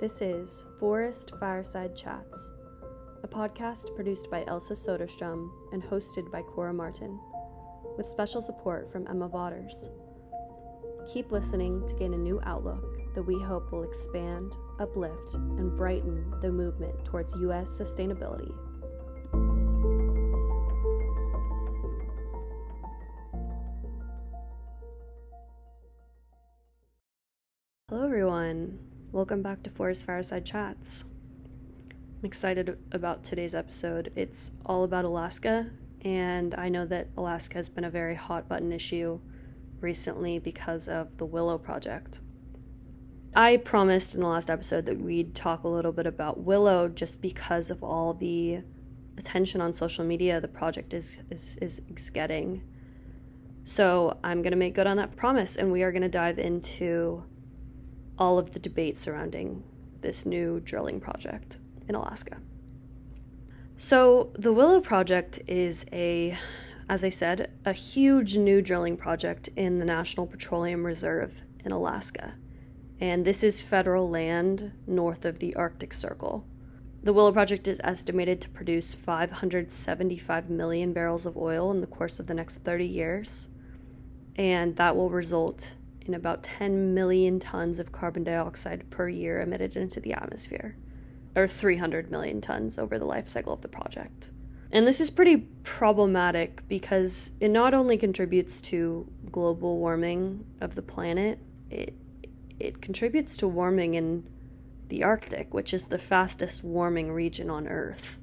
This is Forest Fireside Chats, a podcast produced by Elsa Soderstrom and hosted by Cora Martin, with special support from Emma Waters. Keep listening to gain a new outlook that we hope will expand, uplift, and brighten the movement towards U.S. sustainability. Welcome back to Forest Fireside Chats. I'm excited about today's episode. It's all about Alaska, and I know that Alaska has been a very hot button issue recently because of the Willow Project. I promised in the last episode that we'd talk a little bit about Willow just because of all the attention on social media the project is is, is getting. So I'm going to make good on that promise, and we are going to dive into all of the debate surrounding this new drilling project in Alaska. So, the Willow Project is a, as I said, a huge new drilling project in the National Petroleum Reserve in Alaska. And this is federal land north of the Arctic Circle. The Willow Project is estimated to produce 575 million barrels of oil in the course of the next 30 years, and that will result in about 10 million tons of carbon dioxide per year emitted into the atmosphere, or 300 million tons over the life cycle of the project. And this is pretty problematic because it not only contributes to global warming of the planet, it it contributes to warming in the Arctic, which is the fastest warming region on Earth.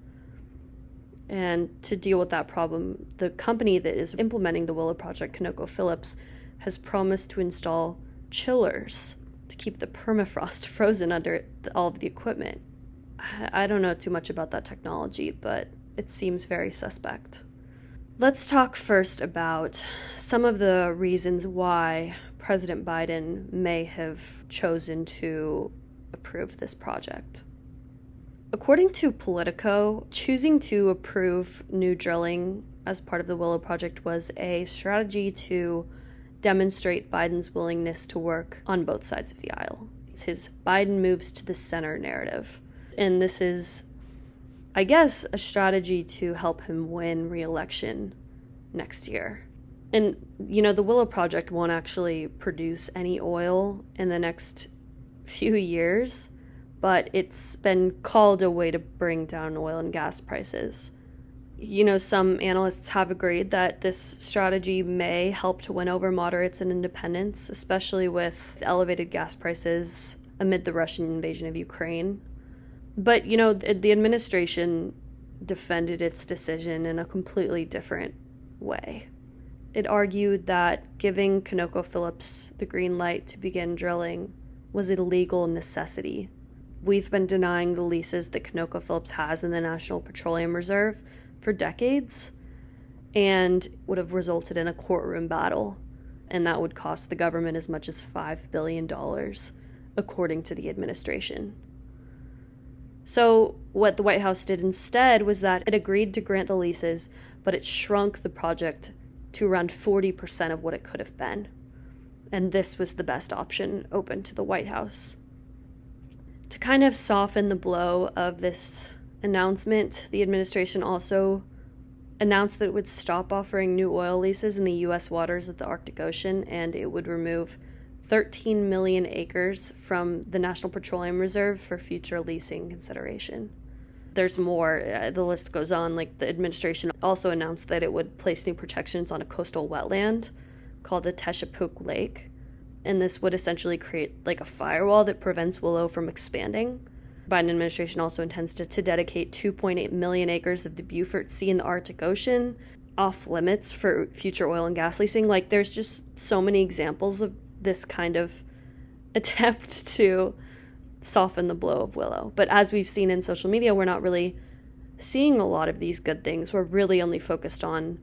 And to deal with that problem, the company that is implementing the Willow Project, ConocoPhillips, has promised to install chillers to keep the permafrost frozen under all of the equipment. I don't know too much about that technology, but it seems very suspect. Let's talk first about some of the reasons why President Biden may have chosen to approve this project. According to Politico, choosing to approve new drilling as part of the Willow Project was a strategy to demonstrate Biden's willingness to work on both sides of the aisle. It's his Biden moves to the center narrative. And this is, I guess, a strategy to help him win re election next year. And, you know, the Willow Project won't actually produce any oil in the next few years, but it's been called a way to bring down oil and gas prices you know, some analysts have agreed that this strategy may help to win over moderates and independents, especially with elevated gas prices amid the Russian invasion of Ukraine. But, you know, the administration defended its decision in a completely different way. It argued that giving ConocoPhillips the green light to begin drilling was a legal necessity. We've been denying the leases that ConocoPhillips has in the National Petroleum Reserve for decades and would have resulted in a courtroom battle. And that would cost the government as much as $5 billion, according to the administration. So, what the White House did instead was that it agreed to grant the leases, but it shrunk the project to around 40% of what it could have been. And this was the best option open to the White House. To kind of soften the blow of this announcement, the administration also announced that it would stop offering new oil leases in the U.S. waters of the Arctic Ocean and it would remove 13 million acres from the National Petroleum Reserve for future leasing consideration. There's more, uh, the list goes on. Like the administration also announced that it would place new protections on a coastal wetland called the Teshekpuk Lake. And this would essentially create like a firewall that prevents Willow from expanding Biden administration also intends to, to dedicate 2.8 million acres of the Beaufort Sea in the Arctic Ocean off limits for future oil and gas leasing. Like, there's just so many examples of this kind of attempt to soften the blow of Willow. But as we've seen in social media, we're not really seeing a lot of these good things. We're really only focused on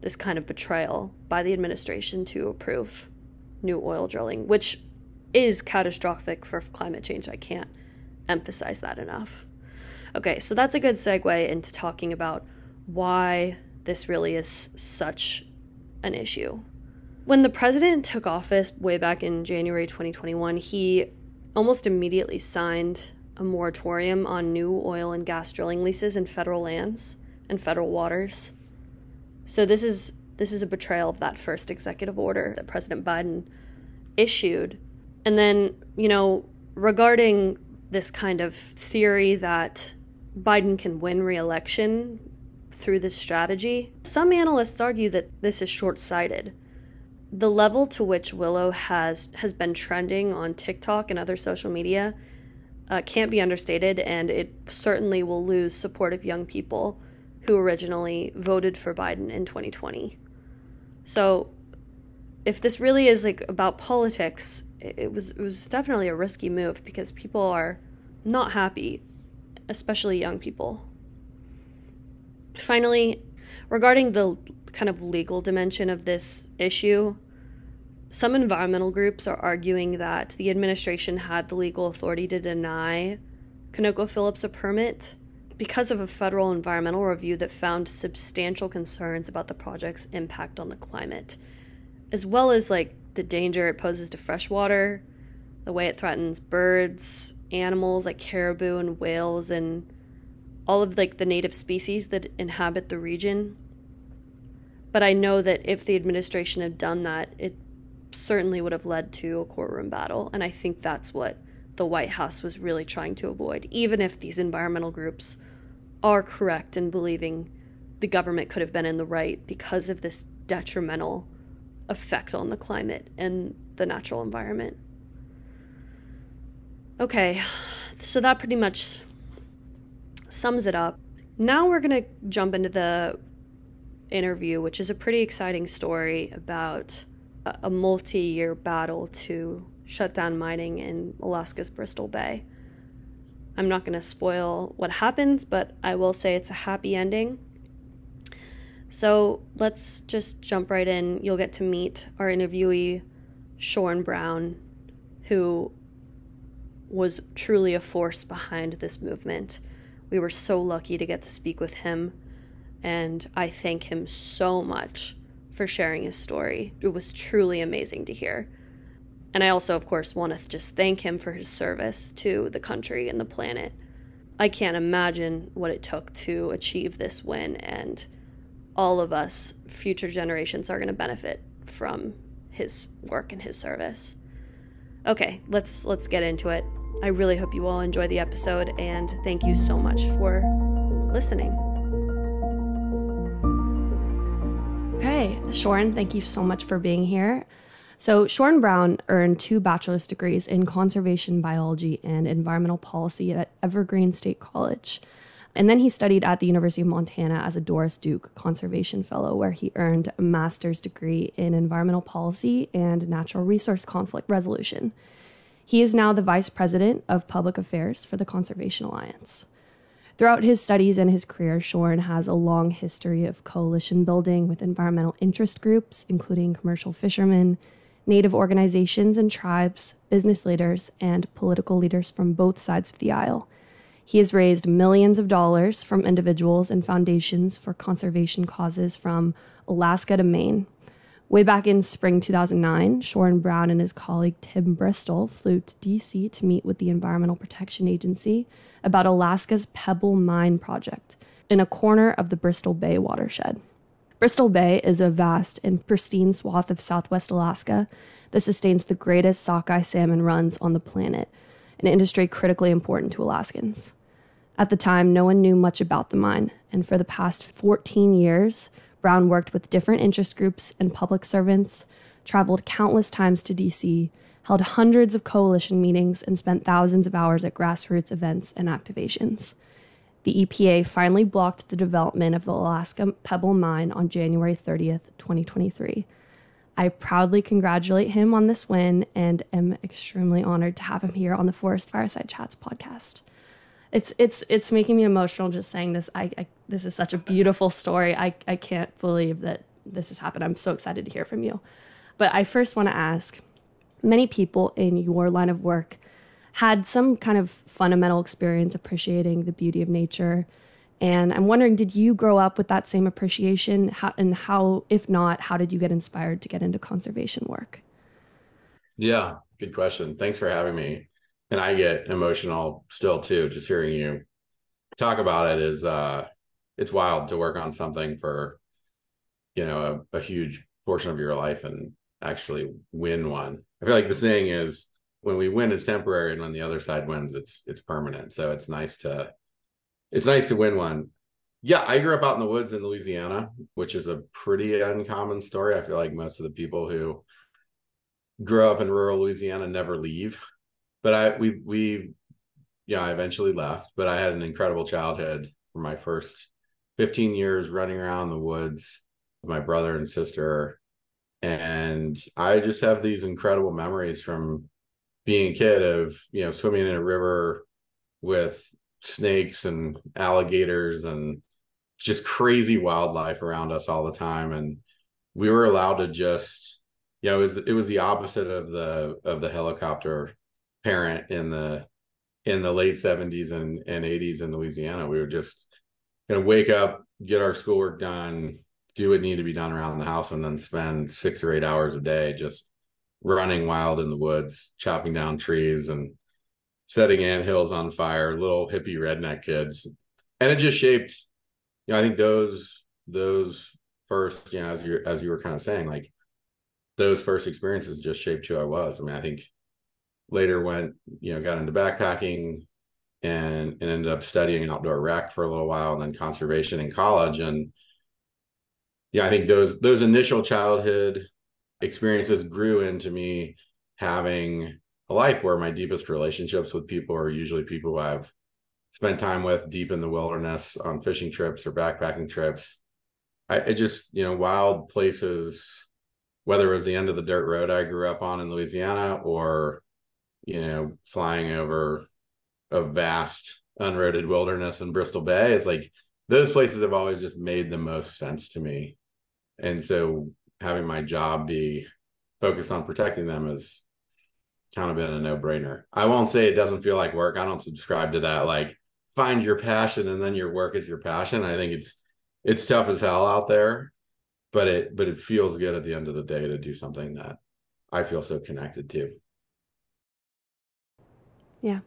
this kind of betrayal by the administration to approve new oil drilling, which is catastrophic for climate change. I can't emphasize that enough. Okay, so that's a good segue into talking about why this really is such an issue. When the president took office way back in January 2021, he almost immediately signed a moratorium on new oil and gas drilling leases in federal lands and federal waters. So this is this is a betrayal of that first executive order that President Biden issued. And then, you know, regarding this kind of theory that Biden can win re-election through this strategy, some analysts argue that this is short-sighted. The level to which Willow has has been trending on TikTok and other social media uh, can't be understated, and it certainly will lose support of young people who originally voted for Biden in 2020. So, if this really is like about politics, it was it was definitely a risky move because people are not happy, especially young people. Finally, regarding the kind of legal dimension of this issue, some environmental groups are arguing that the administration had the legal authority to deny ConocoPhillips a permit because of a federal environmental review that found substantial concerns about the project's impact on the climate, as well as like the danger it poses to freshwater, the way it threatens birds, animals like caribou and whales and all of like the native species that inhabit the region. But I know that if the administration had done that, it certainly would have led to a courtroom battle. And I think that's what the White House was really trying to avoid, even if these environmental groups are correct in believing the government could have been in the right because of this detrimental effect on the climate and the natural environment. Okay, so that pretty much sums it up. Now we're going to jump into the interview, which is a pretty exciting story about a multi year battle to shut down mining in Alaska's Bristol Bay. I'm not going to spoil what happens, but I will say it's a happy ending. So let's just jump right in. You'll get to meet our interviewee, Shoren Brown, who was truly a force behind this movement. We were so lucky to get to speak with him, and I thank him so much for sharing his story. It was truly amazing to hear. And I also, of course, want to just thank him for his service to the country and the planet. I can't imagine what it took to achieve this win, and all of us, future generations, are going to benefit from his work and his service. Okay, let's let's get into it. I really hope you all enjoy the episode, and thank you so much for listening. Okay, Shoren, thank you so much for being here. So, Shoren Brown earned two bachelor's degrees in conservation biology and environmental policy at Evergreen State College. And then he studied at the University of Montana as a Doris Duke Conservation Fellow, where he earned a master's degree in environmental policy and natural resource conflict resolution. He is now the vice president of public affairs for the Conservation Alliance. Throughout his studies and his career, Shoren has a long history of coalition building with environmental interest groups, including commercial fishermen, native organizations and tribes, business leaders, and political leaders from both sides of the aisle. He has raised millions of dollars from individuals and foundations for conservation causes from Alaska to Maine. Way back in spring 2009, Shoren Brown and his colleague Tim Bristol flew to DC to meet with the Environmental Protection Agency about Alaska's Pebble Mine project in a corner of the Bristol Bay watershed. Bristol Bay is a vast and pristine swath of southwest Alaska that sustains the greatest sockeye salmon runs on the planet, an industry critically important to Alaskans. At the time, no one knew much about the mine, and for the past 14 years, Brown worked with different interest groups and public servants, traveled countless times to DC, held hundreds of coalition meetings, and spent thousands of hours at grassroots events and activations. The EPA finally blocked the development of the Alaska Pebble Mine on January 30th, 2023. I proudly congratulate him on this win and am extremely honored to have him here on the Forest Fireside Chats podcast. It's it's it's making me emotional just saying this. I, I this is such a beautiful story. I I can't believe that this has happened. I'm so excited to hear from you. But I first want to ask many people in your line of work had some kind of fundamental experience appreciating the beauty of nature. And I'm wondering, did you grow up with that same appreciation? How, and how, if not, how did you get inspired to get into conservation work? Yeah, good question. Thanks for having me. And I get emotional still too, just hearing you talk about it is uh it's wild to work on something for you know a, a huge portion of your life and actually win one. I feel like the saying is when we win it's temporary and when the other side wins it's it's permanent. So it's nice to it's nice to win one. Yeah, I grew up out in the woods in Louisiana, which is a pretty uncommon story. I feel like most of the people who grow up in rural Louisiana never leave. But I we we yeah, I eventually left, but I had an incredible childhood for my first 15 years running around the woods with my brother and sister. And I just have these incredible memories from being a kid of, you know, swimming in a river with snakes and alligators and just crazy wildlife around us all the time. And we were allowed to just, you know, it was it was the opposite of the of the helicopter parent in the in the late 70s and, and 80s in Louisiana. We were just gonna wake up, get our schoolwork done, do what needed to be done around the house, and then spend six or eight hours a day just running wild in the woods, chopping down trees and setting ant hills on fire, little hippie redneck kids. And it just shaped, you know, I think those those first, you know, as you as you were kind of saying, like those first experiences just shaped who I was. I mean, I think later went, you know, got into backpacking and, and ended up studying outdoor rec for a little while and then conservation in college. And yeah, I think those those initial childhood experiences grew into me having a life where my deepest relationships with people are usually people I've spent time with deep in the wilderness on fishing trips or backpacking trips. I, I just, you know, wild places, whether it was the end of the dirt road I grew up on in Louisiana or, you know, flying over a vast unroaded wilderness in Bristol Bay, it's like those places have always just made the most sense to me. And so having my job be focused on protecting them has kind of been a no-brainer. I won't say it doesn't feel like work. I don't subscribe to that like find your passion and then your work is your passion. I think it's it's tough as hell out there, but it but it feels good at the end of the day to do something that I feel so connected to. Yeah.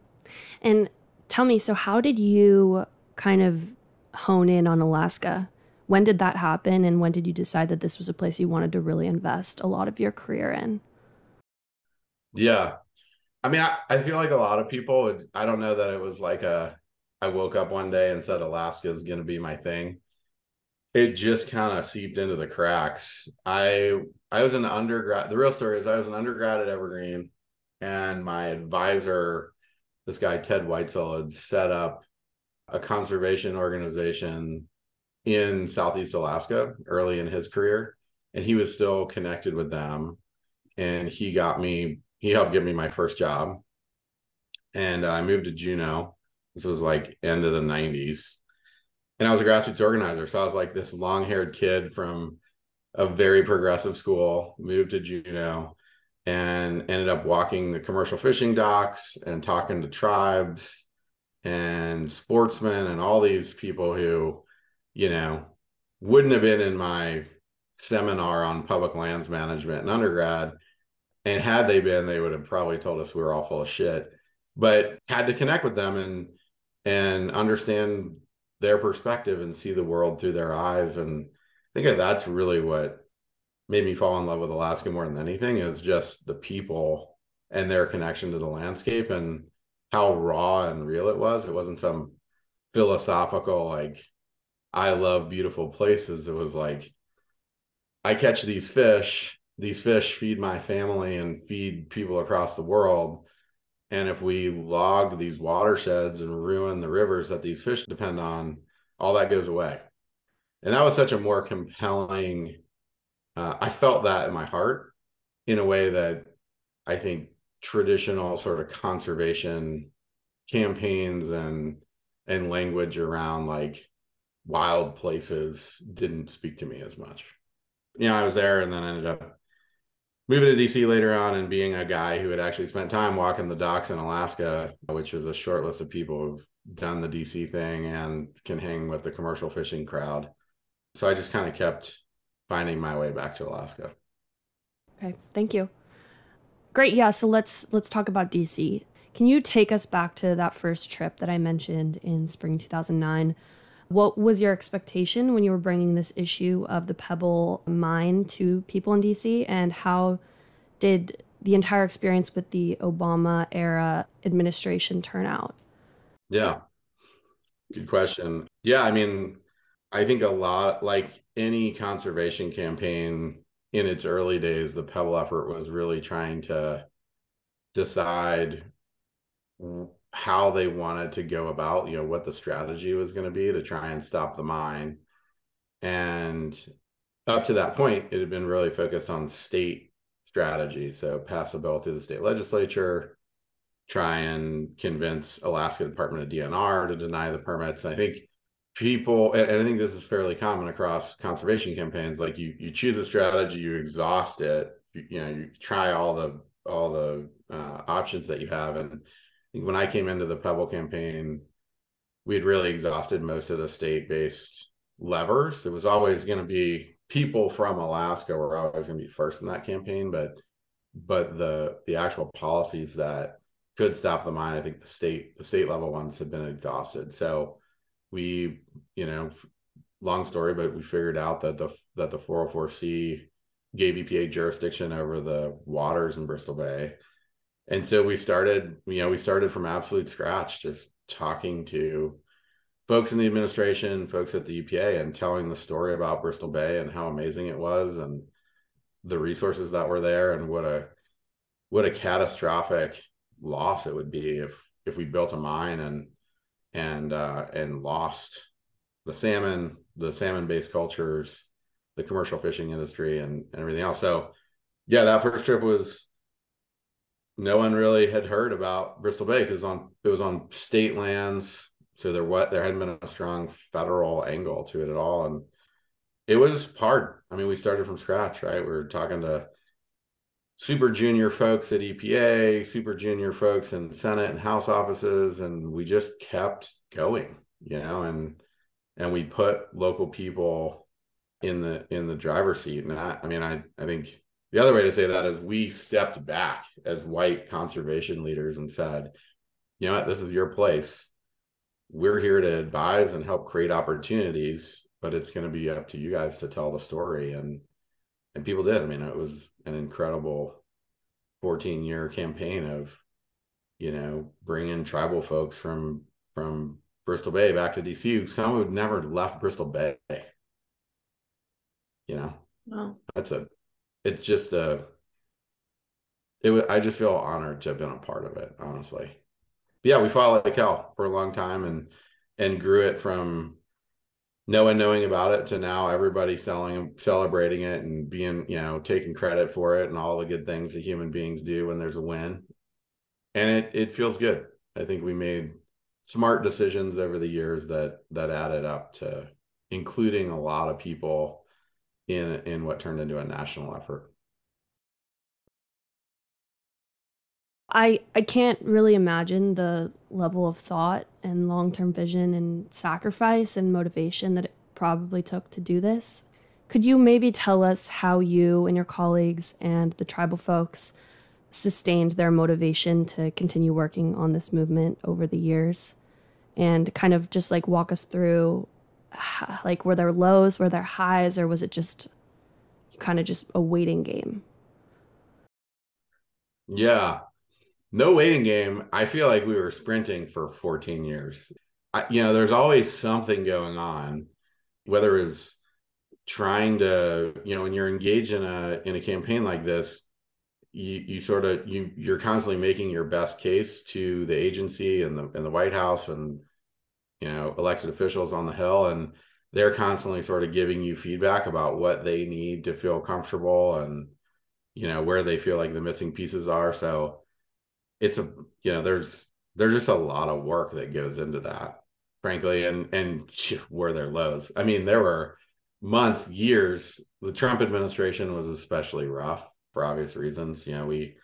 And tell me, so how did you kind of hone in on Alaska? When did that happen? And when did you decide that this was a place you wanted to really invest a lot of your career in? Yeah. I mean, I, I feel like a lot of people, would, I don't know that it was like a, I woke up one day and said Alaska is going to be my thing. It just kind of seeped into the cracks. I I was an undergrad. The real story is I was an undergrad at Evergreen, and my advisor, this guy Ted Weitzel, had set up a conservation organization in Southeast Alaska early in his career, and he was still connected with them. And he got me he helped give me my first job. And I moved to Juneau. This was like end of the 90s. And I was a grassroots organizer. So I was like this long haired kid from a very progressive school, moved to Juneau and ended up walking the commercial fishing docks and talking to tribes and sportsmen and all these people who, you know, wouldn't have been in my seminar on public lands management in undergrad and had they been, they would have probably told us we were all full of shit. But had to connect with them and and understand their perspective and see the world through their eyes. And I think that's really what made me fall in love with Alaska more than anything is just the people and their connection to the landscape and how raw and real it was. It wasn't some philosophical like I love beautiful places. It was like I catch these fish these fish feed my family and feed people across the world. And if we log these watersheds and ruin the rivers that these fish depend on, all that goes away. And that was such a more compelling, uh, I felt that in my heart in a way that I think traditional sort of conservation campaigns and and language around like wild places didn't speak to me as much. You know, I was there and then ended up moving to DC later on and being a guy who had actually spent time walking the docks in Alaska, which is a short list of people who've done the DC thing and can hang with the commercial fishing crowd. So I just kind of kept finding my way back to Alaska. Okay, thank you. Great. Yeah, so let's let's talk about DC. Can you take us back to that first trip that I mentioned in spring 2009? What was your expectation when you were bringing this issue of the Pebble mine to people in DC? And how did the entire experience with the Obama era administration turn out? Yeah, good question. Yeah, I mean, I think a lot like any conservation campaign in its early days, the Pebble effort was really trying to decide how they wanted to go about, you know, what the strategy was going to be to try and stop the mine. And up to that point, it had been really focused on state strategy. So pass a bill through the state legislature, try and convince Alaska Department of DNR to deny the permits. And I think people, and I think this is fairly common across conservation campaigns, like you you choose a strategy, you exhaust it, you, you know, you try all the all the uh, options that you have. And i think when I came into the Pebble campaign, we had really exhausted most of the state-based levers. It was always going to be people from Alaska were always going to be first in that campaign, but but the the actual policies that could stop the mine, I think the state the state level ones have been exhausted. So we, you know, long story, but we figured out that the that the 404c gave EPA jurisdiction over the waters in Bristol Bay. And so we started, you know, we started from absolute scratch, just talking to folks in the administration, folks at the EPA, and telling the story about Bristol Bay and how amazing it was, and the resources that were there, and what a what a catastrophic loss it would be if if we built a mine and and uh, and lost the salmon, the salmon based cultures, the commercial fishing industry, and, and everything else. So, yeah, that first trip was no one really had heard about Bristol Bay because on it was on state lands, so there what there hadn't been a strong federal angle to it at all, and it was hard. I mean, we started from scratch, right? We were talking to super junior folks at EPA, super junior folks in Senate and House offices, and we just kept going, you know, and and we put local people in the in the driver's seat. And I, I mean, I I think the other way to say that is we stepped back as white conservation leaders and said, you know what, this is your place. We're here to advise and help create opportunities, but it's going to be up to you guys to tell the story. And and people did. I mean, it was an incredible 14 year campaign of, you know, bringing tribal folks from from Bristol Bay back to DC. Some who had never left Bristol Bay. You know, wow. that's a. It's just a. It was. I just feel honored to have been a part of it. Honestly, but yeah, we fought like hell for a long time and and grew it from no one knowing about it to now everybody selling celebrating it and being you know taking credit for it and all the good things that human beings do when there's a win. And it it feels good. I think we made smart decisions over the years that that added up to including a lot of people in in what turned into a national effort I I can't really imagine the level of thought and long-term vision and sacrifice and motivation that it probably took to do this. Could you maybe tell us how you and your colleagues and the tribal folks sustained their motivation to continue working on this movement over the years and kind of just like walk us through like were there lows, were there highs or was it just kind of just a waiting game? Yeah, no waiting game. I feel like we were sprinting for 14 years. I, you know, there's always something going on, whether it's trying to, you know, when you're engaged in a in a campaign like this, you you sort of you you're constantly making your best case to the agency and the and the White House and you know elected officials on the Hill, and they're constantly sort of giving you feedback about what they need to feel comfortable and you know where they feel like the missing pieces are. So it's a you know there's there's just a lot of work that goes into that frankly and and where there lows. I mean there were months years the trump administration was especially rough for obvious reasons. You know we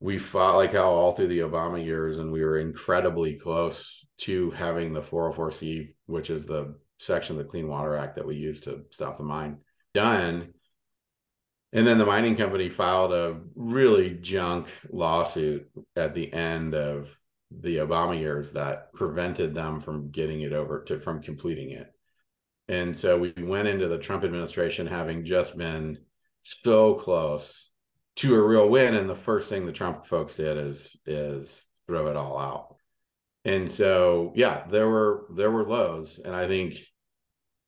we fought like how all through the obama years and we were incredibly close to having the 404c which is the section of the clean water act that we use to stop the mine done And then the mining company filed a really junk lawsuit at the end of the Obama years that prevented them from getting it over to from completing it. And so we went into the Trump administration having just been so close to a real win. And the first thing the Trump folks did is is throw it all out. And so yeah, there were there were lows. And I think,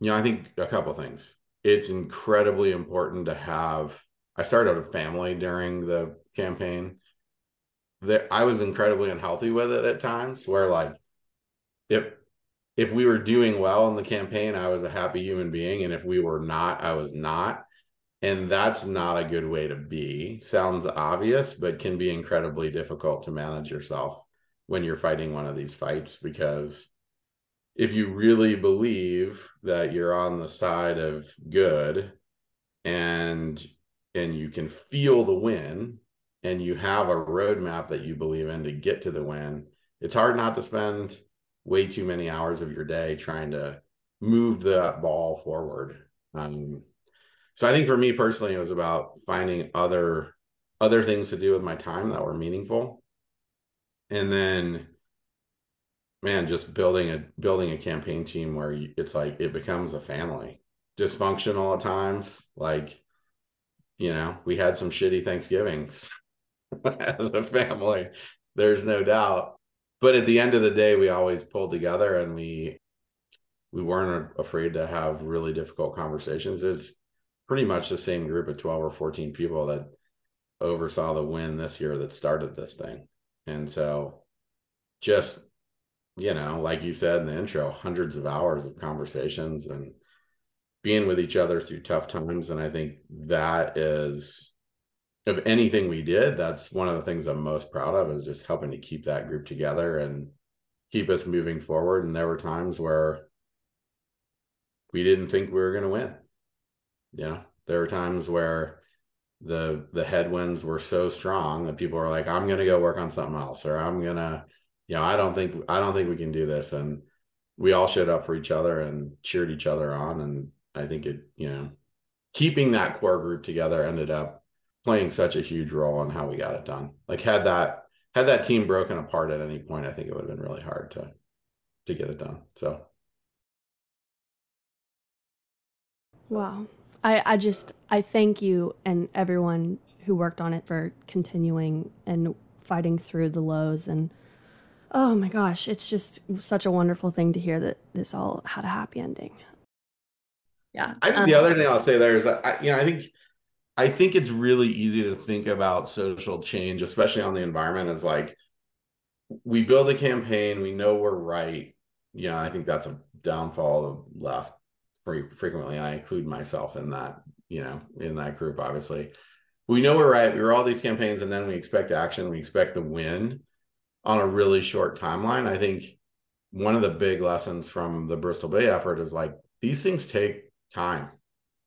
you know, I think a couple things. It's incredibly important to have I started a family during the campaign. That I was incredibly unhealthy with it at times where like if if we were doing well in the campaign, I was a happy human being. And if we were not, I was not. And that's not a good way to be. Sounds obvious, but can be incredibly difficult to manage yourself when you're fighting one of these fights because if you really believe that you're on the side of good and and you can feel the win and you have a roadmap that you believe in to get to the win it's hard not to spend way too many hours of your day trying to move the ball forward. Um, so I think for me personally, it was about finding other other things to do with my time that were meaningful, and then, man, just building a building a campaign team where you, it's like it becomes a family. Dysfunctional at times, like you know, we had some shitty Thanksgivings as a family. There's no doubt, but at the end of the day, we always pulled together and we we weren't afraid to have really difficult conversations. It's pretty much the same group of 12 or 14 people that oversaw the win this year that started this thing. And so just, you know, like you said in the intro, hundreds of hours of conversations and being with each other through tough times. And I think that is of anything we did, that's one of the things I'm most proud of is just helping to keep that group together and keep us moving forward. And there were times where we didn't think we were going to win. You know, there were times where the the headwinds were so strong that people were like, "I'm going to go work on something else," or "I'm going to, you know, I don't think I don't think we can do this." And we all showed up for each other and cheered each other on. And I think it, you know, keeping that core group together ended up playing such a huge role in how we got it done. Like had that had that team broken apart at any point, I think it would have been really hard to to get it done. So Wow. I, I just I thank you and everyone who worked on it for continuing and fighting through the lows and oh my gosh, it's just such a wonderful thing to hear that this all had a happy ending. Yeah. I think um, the other thing I'll say there is that I, you know I think I think it's really easy to think about social change, especially on the environment, as like we build a campaign, we know we're right. Yeah, I think that's a downfall of the left frequently. And I include myself in that, you know, in that group, obviously. We know we're right. We were all these campaigns, and then we expect action, we expect the win on a really short timeline. I think one of the big lessons from the Bristol Bay effort is like these things take time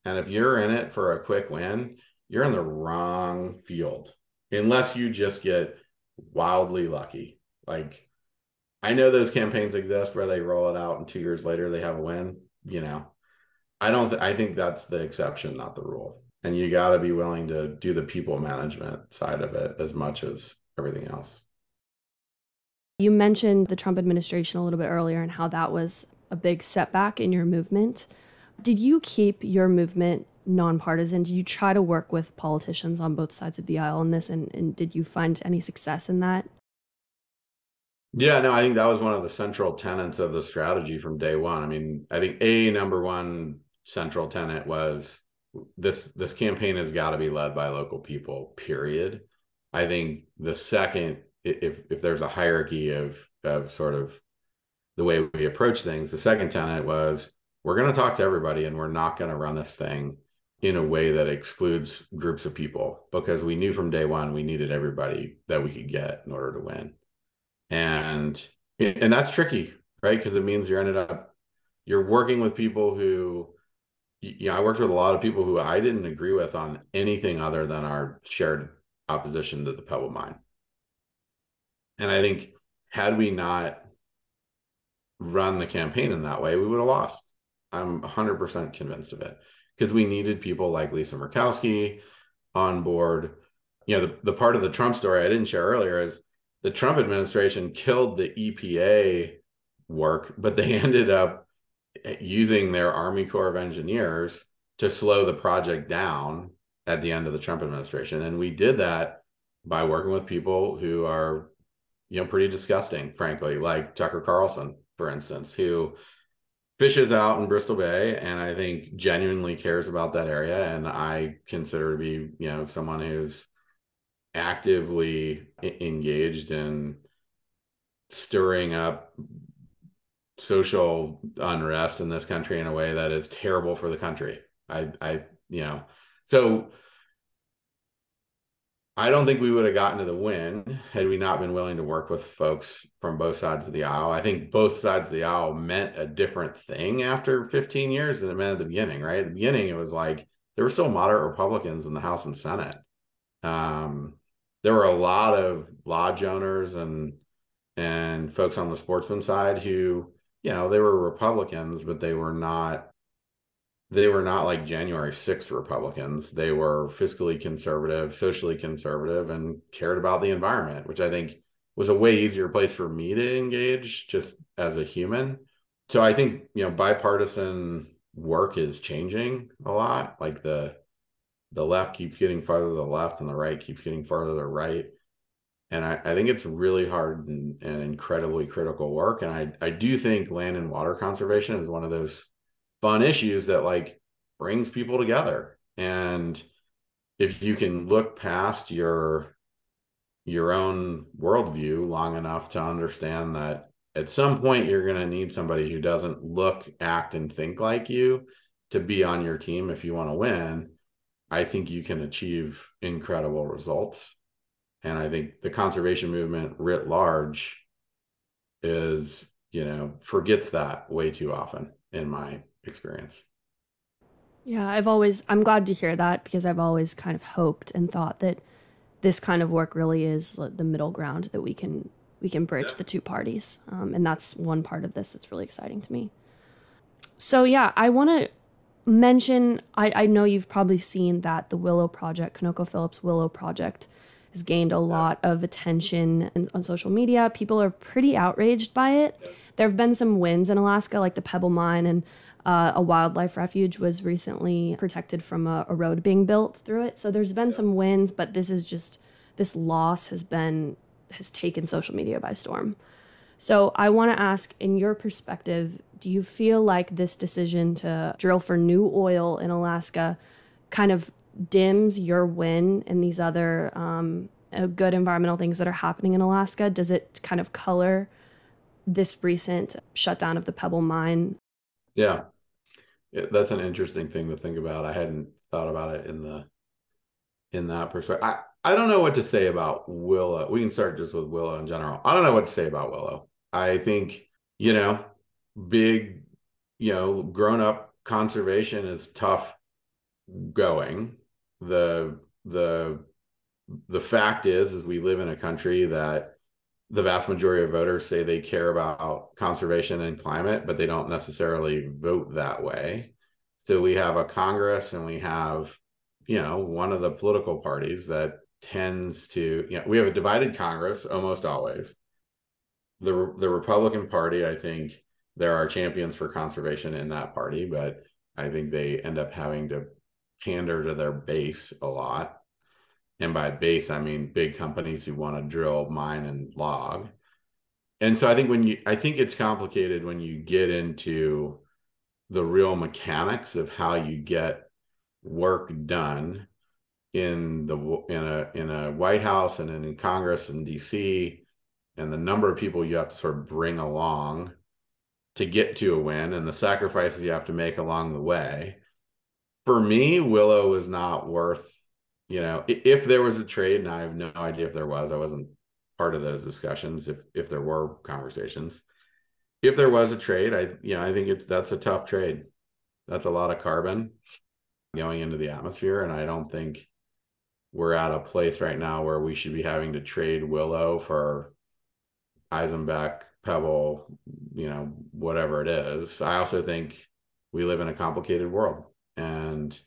and if you're in it for a quick win, you're in the wrong field unless you just get wildly lucky. Like I know those campaigns exist where they roll it out and two years later they have a win. You know, I don't. Th- I think that's the exception, not the rule. And you got to be willing to do the people management side of it as much as everything else. You mentioned the Trump administration a little bit earlier and how that was a big setback in your movement. Did you keep your movement nonpartisan? Did you try to work with politicians on both sides of the aisle in this? And, and did you find any success in that? Yeah, no, I think that was one of the central tenets of the strategy from day one. I mean, I think a number one central tenet was this this campaign has got to be led by local people, period. I think the second, if if there's a hierarchy of of sort of the way we approach things, the second tenet was we're going to talk to everybody and we're not going to run this thing in a way that excludes groups of people because we knew from day one we needed everybody that we could get in order to win. And and that's tricky right? Because it means you're ended up you're working with people who you know i worked with a lot of people who i didn't agree with on anything other than our shared opposition to the pebble mine and i think had we not run the campaign in that way we would have lost I'm 100% convinced of it because we needed people like Lisa Murkowski, on board. You know, the, the part of the Trump story I didn't share earlier is the Trump administration killed the EPA work, but they ended up using their Army Corps of Engineers to slow the project down at the end of the Trump administration. And we did that by working with people who are, you know, pretty disgusting, frankly, like Tucker Carlson, for instance, who fishes out in Bristol Bay and I think genuinely cares about that area. And I consider to be, you know, someone who's actively engaged in stirring up social unrest in this country in a way that is terrible for the country. I, I, you know, so I don't think we would have gotten to the win had we not been willing to work with folks from both sides of the aisle. I think both sides of the aisle meant a different thing after 15 years than it meant at the beginning, right? At the beginning, it was like there were still moderate Republicans in the House and Senate. Um, there were a lot of lodge owners and and folks on the sportsman side who, you know, they were Republicans, but they were not they were not like January 6th Republicans. They were fiscally conservative, socially conservative, and cared about the environment, which I think was a way easier place for me to engage just as a human. So I think, you know, bipartisan work is changing a lot. Like the the left keeps getting farther to the left and the right keeps getting farther to the right. And I, I think it's really hard and, and incredibly critical work. And I, I do think land and water conservation is one of those fun issues that like brings people together. And if you can look past your your own worldview long enough to understand that at some point you're going to need somebody who doesn't look act and think like you to be on your team if you want to win i think you can achieve incredible results. And i think the conservation movement writ large is you know forgets that way too often in my experience. Yeah, I've always, I'm glad to hear that because I've always kind of hoped and thought that this kind of work really is the middle ground that we can we can bridge yeah. the two parties. Um, and that's one part of this that's really exciting to me. So yeah i want to mention I, I know you've probably seen that the willow project conocophillips willow project has gained a lot of attention on social media. People are pretty outraged by it. There have been some wins in alaska like the pebble mine and uh, a wildlife refuge was recently protected from a, a, road being built through it. So there's been some wins, but this is just this loss has been has taken social media by storm. So I want to ask, in your perspective, do you feel like this decision to drill for new oil in Alaska kind of dims your win in these other um, uh, good environmental things that are happening in Alaska? Does it kind of color this recent shutdown of the Pebble mine yeah. That's an interesting thing to think about. I hadn't thought about it in the in that perspective. I, I don't know what to say about Willow. We can start just with Willow in general. I don't know what to say about Willow. I think, you know, big, you know, grown up conservation is tough going. The the the fact is is we live in a country that the vast majority of voters say they care about conservation and climate, but they don't necessarily vote that way. So we have a Congress and we have, you know, one of the political parties that tends to, you know, we have a divided Congress almost always. The the Republican Party, I think there are champions for conservation in that party, but I think they end up having to pander to their base a lot and by base i mean big companies who want to drill mine and log. And so i think when you i think it's complicated when you get into the real mechanics of how you get work done in the in a in a white house and in congress and dc and the number of people you have to sort of bring along to get to a win and the sacrifices you have to make along the way. For me willow is not worth you know, if there was a trade, and I have no idea if there was, I wasn't part of those discussions. If if there were conversations, if there was a trade, I you know I think it's that's a tough trade. That's a lot of carbon going into the atmosphere, and I don't think we're at a place right now where we should be having to trade Willow for Izembek, Pebble, you know, whatever it is. I also think we live in a complicated world, and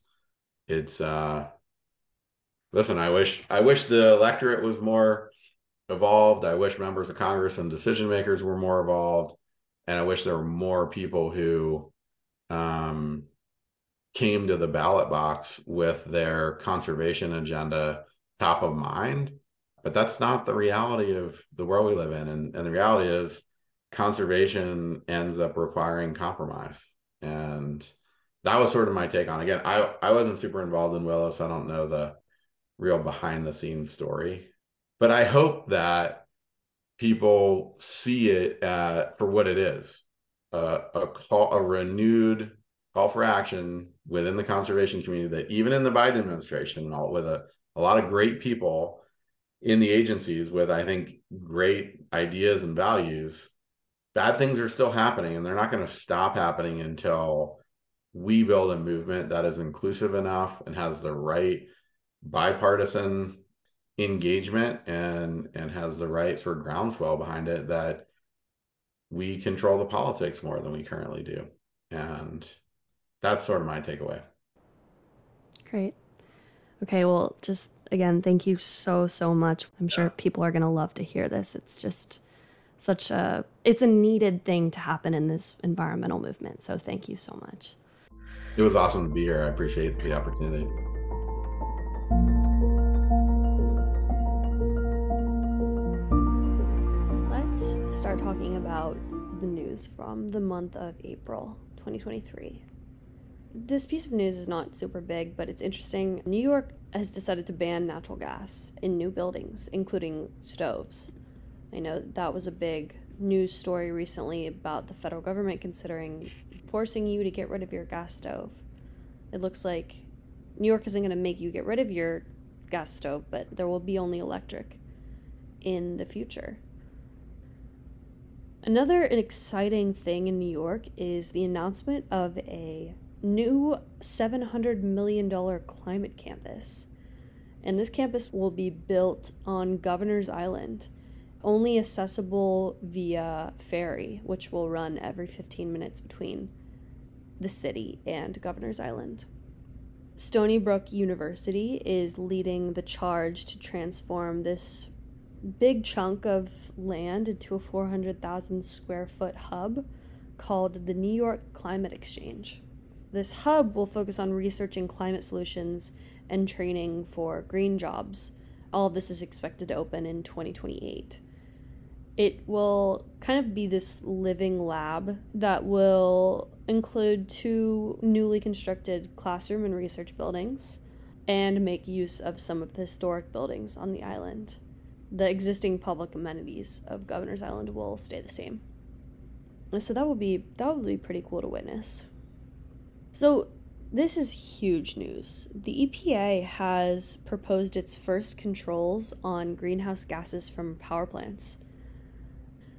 it's uh listen, I wish I wish the electorate was more evolved. I wish members of Congress and decision makers were more evolved, and I wish there were more people who um, came to the ballot box with their conservation agenda top of mind. But that's not the reality of the world we live in, and, and the reality is conservation ends up requiring compromise, and that was sort of my take on. Again, I I wasn't super involved in Willow, so I don't know the real behind the scenes story. But I hope that people see it uh, for what it is uh, a call, a renewed call for action within the conservation community that even in the Biden administration, all, with a, a lot of great people in the agencies with, I think, great ideas and values, bad things are still happening and they're not going to stop happening until we build a movement that is inclusive enough and has the right bipartisan engagement and and has the right sort of groundswell behind it that we control the politics more than we currently do. And that's sort of my takeaway. Great. Okay well just again thank you so so much. I'm sure people are going to love to hear this. It's just such a it's a needed thing to happen in this environmental movement. So thank you so much. It was awesome to be here. I appreciate the opportunity let's start talking about the news from the month of April 2023. This piece of news is not super big, but it's interesting. New York has decided to ban natural gas in new buildings, including stoves. I know that was a big news story recently about the federal government considering forcing you to get rid of your gas stove. It looks like New York isn't going to make you get rid of your gas stove, but there will be only electric in the future. Another exciting thing in New York is the announcement of a new $700 million climate campus. And this campus will be built on Governor's Island, only accessible via ferry, which will run every 15 minutes between the city and Governor's Island. Stony Brook University is leading the charge to transform this big chunk of land into a 400,000 square foot hub called the New York Climate Exchange. This hub will focus on researching climate solutions and training for green jobs. All of this is expected to open in 2028. It will kind of be this living lab that will include two newly constructed classroom and research buildings and make use of some of the historic buildings on the island the existing public amenities of Governor's Island will stay the same. So that would be that would be pretty cool to witness. So this is huge news. The EPA has proposed its first controls on greenhouse gases from power plants.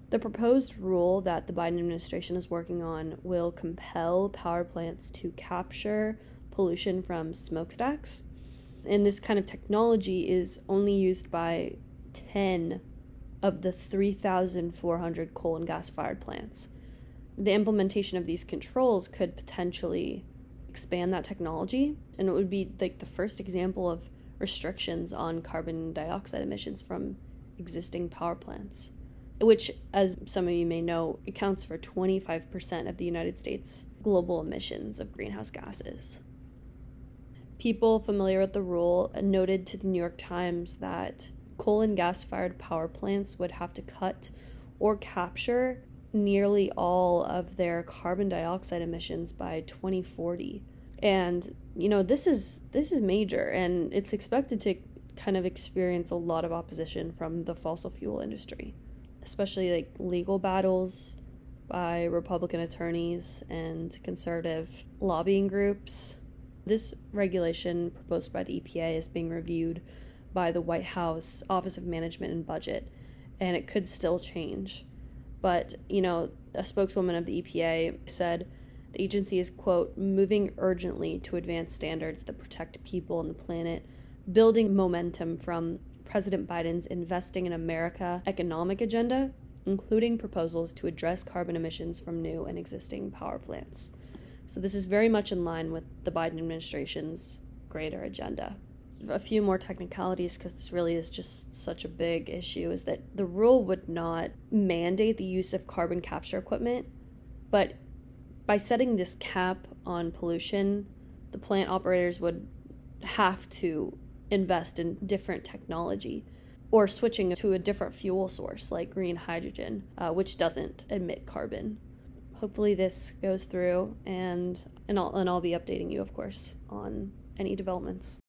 The proposed rule that the Biden administration is working on will compel power plants to capture pollution from smokestacks. And this kind of technology is only used by 10 of the 3,400 coal and gas fired plants. The implementation of these controls could potentially expand that technology, and it would be like the first example of restrictions on carbon dioxide emissions from existing power plants, which, as some of you may know, accounts for 25% of the United States' global emissions of greenhouse gases. People familiar with the rule noted to the New York Times that coal and gas fired power plants would have to cut or capture nearly all of their carbon dioxide emissions by 2040 and you know this is this is major and it's expected to kind of experience a lot of opposition from the fossil fuel industry especially like legal battles by republican attorneys and conservative lobbying groups. This regulation proposed by the EPA is being reviewed by the White House Office of Management and Budget, and it could still change. But, you know, a spokeswoman of the EPA said the agency is, quote, moving urgently to advance standards that protect people and the planet, building momentum from President Biden's Investing in America economic agenda, including proposals to address carbon emissions from new and existing power plants. So, this is very much in line with the Biden administration's greater agenda. A few more technicalities because this really is just such a big issue is that the rule would not mandate the use of carbon capture equipment, but by setting this cap on pollution, the plant operators would have to invest in different technology or switching to a different fuel source like green hydrogen, uh, which doesn't emit carbon. Hopefully, this goes through, and and I'll and I'll be updating you, of course, on any developments.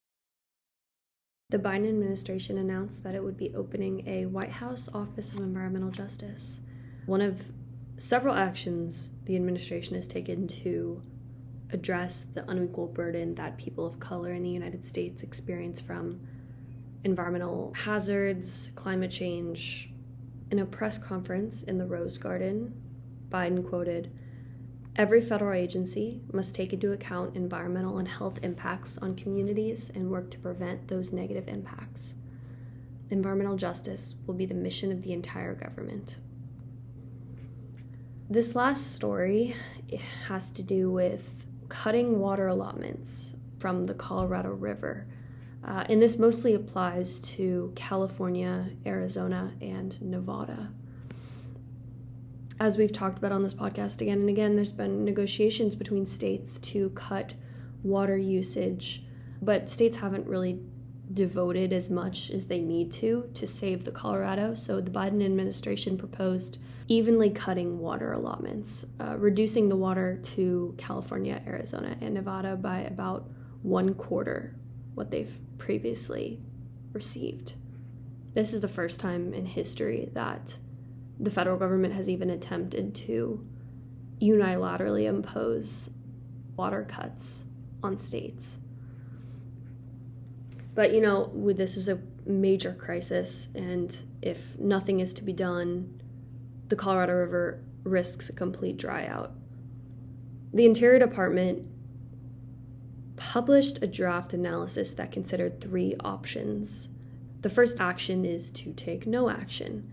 The Biden administration announced that it would be opening a White House Office of Environmental Justice. One of several actions the administration has taken to address the unequal burden that people of color in the United States experience from environmental hazards, climate change. In a press conference in the Rose Garden, Biden quoted Every federal agency must take into account environmental and health impacts on communities and work to prevent those negative impacts. Environmental justice will be the mission of the entire government. This last story has to do with cutting water allotments from the Colorado River. Uh, and this mostly applies to California, Arizona, and Nevada. As we've talked about on this podcast again and again, there's been negotiations between states to cut water usage, but states haven't really devoted as much as they need to to save the Colorado. So the Biden administration proposed evenly cutting water allotments, uh, reducing the water to California, Arizona, and Nevada by about one quarter what they've previously received. This is the first time in history that the federal government has even attempted to unilaterally impose water cuts on states. But you know, this is a major crisis, and if nothing is to be done, the Colorado River risks a complete dry out. The Interior Department published a draft analysis that considered three options. The first action is to take no action,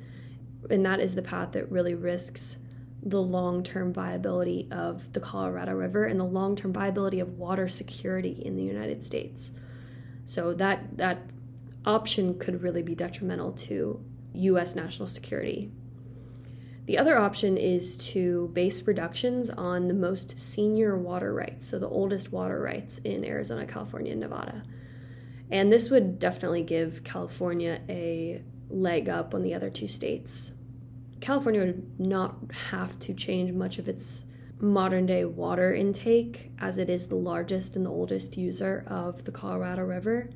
and that is the path that really risks the long term viability of the Colorado River and the long term viability of water security in the United States. So that that option could really be detrimental to US national security. The other option is to base reductions on the most senior water rights, so the oldest water rights in Arizona, California, and Nevada. And this would definitely give California a leg up on the other two states. California would not have to change much of its modern day water intake, as it is the largest and the oldest user of the Colorado River.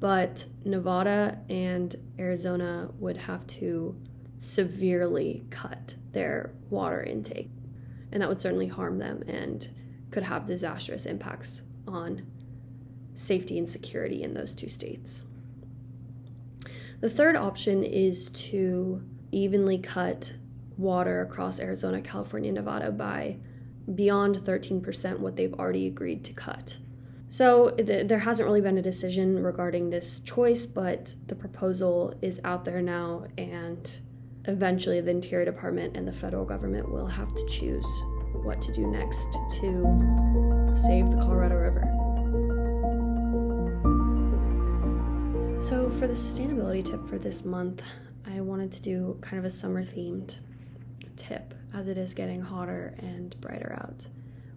But Nevada and Arizona would have to severely cut their water intake. And that would certainly harm them and could have disastrous impacts on safety and security in those two states. The third option is to evenly cut water across Arizona, California, Nevada by beyond 13% what they've already agreed to cut. So th- there hasn't really been a decision regarding this choice, but the proposal is out there now, and eventually the Interior Department and the federal government will have to choose what to do next to save the Colorado River. So, for the sustainability tip for this month, I wanted to do kind of a summer themed tip as it is getting hotter and brighter out.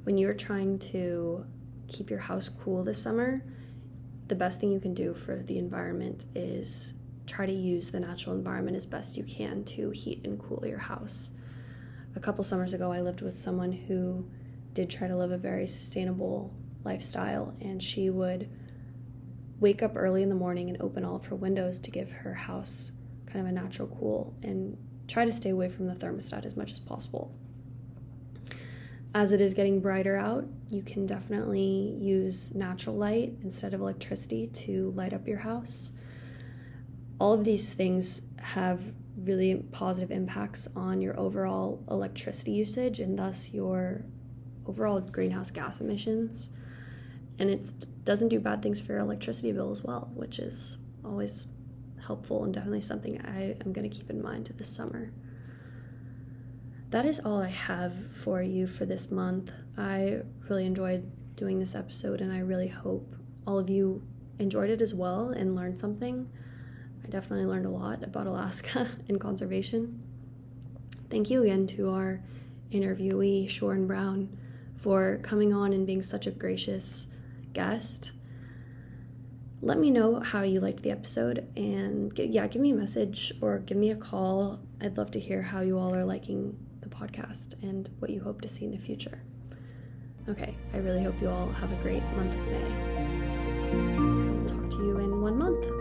When you're trying to keep your house cool this summer, the best thing you can do for the environment is try to use the natural environment as best you can to heat and cool your house. A couple summers ago, I lived with someone who did try to live a very sustainable lifestyle, and she would wake up early in the morning and open all of her windows to give her house kind of a natural cool and try to stay away from the thermostat as much as possible. As it is getting brighter out, you can definitely use natural light instead of electricity to light up your house all of these things have really positive impacts on your overall electricity usage and thus your overall greenhouse gas emissions. And it doesn't do bad things for your electricity bill as well, which is always helpful and definitely something I am going to keep in mind this summer. That is all I have for you for this month. I really enjoyed doing this episode, and I really hope all of you enjoyed it as well and learned something. I definitely learned a lot about Alaska and conservation. Thank you again to our interviewee, Shoren Brown, for coming on and being such a gracious guest. Let me know how you liked the episode and yeah, give me a message or give me a call. I'd love to hear how you all are liking the podcast and what you hope to see in the future. Okay, I really hope you all have a great month of May. Talk to you in one month.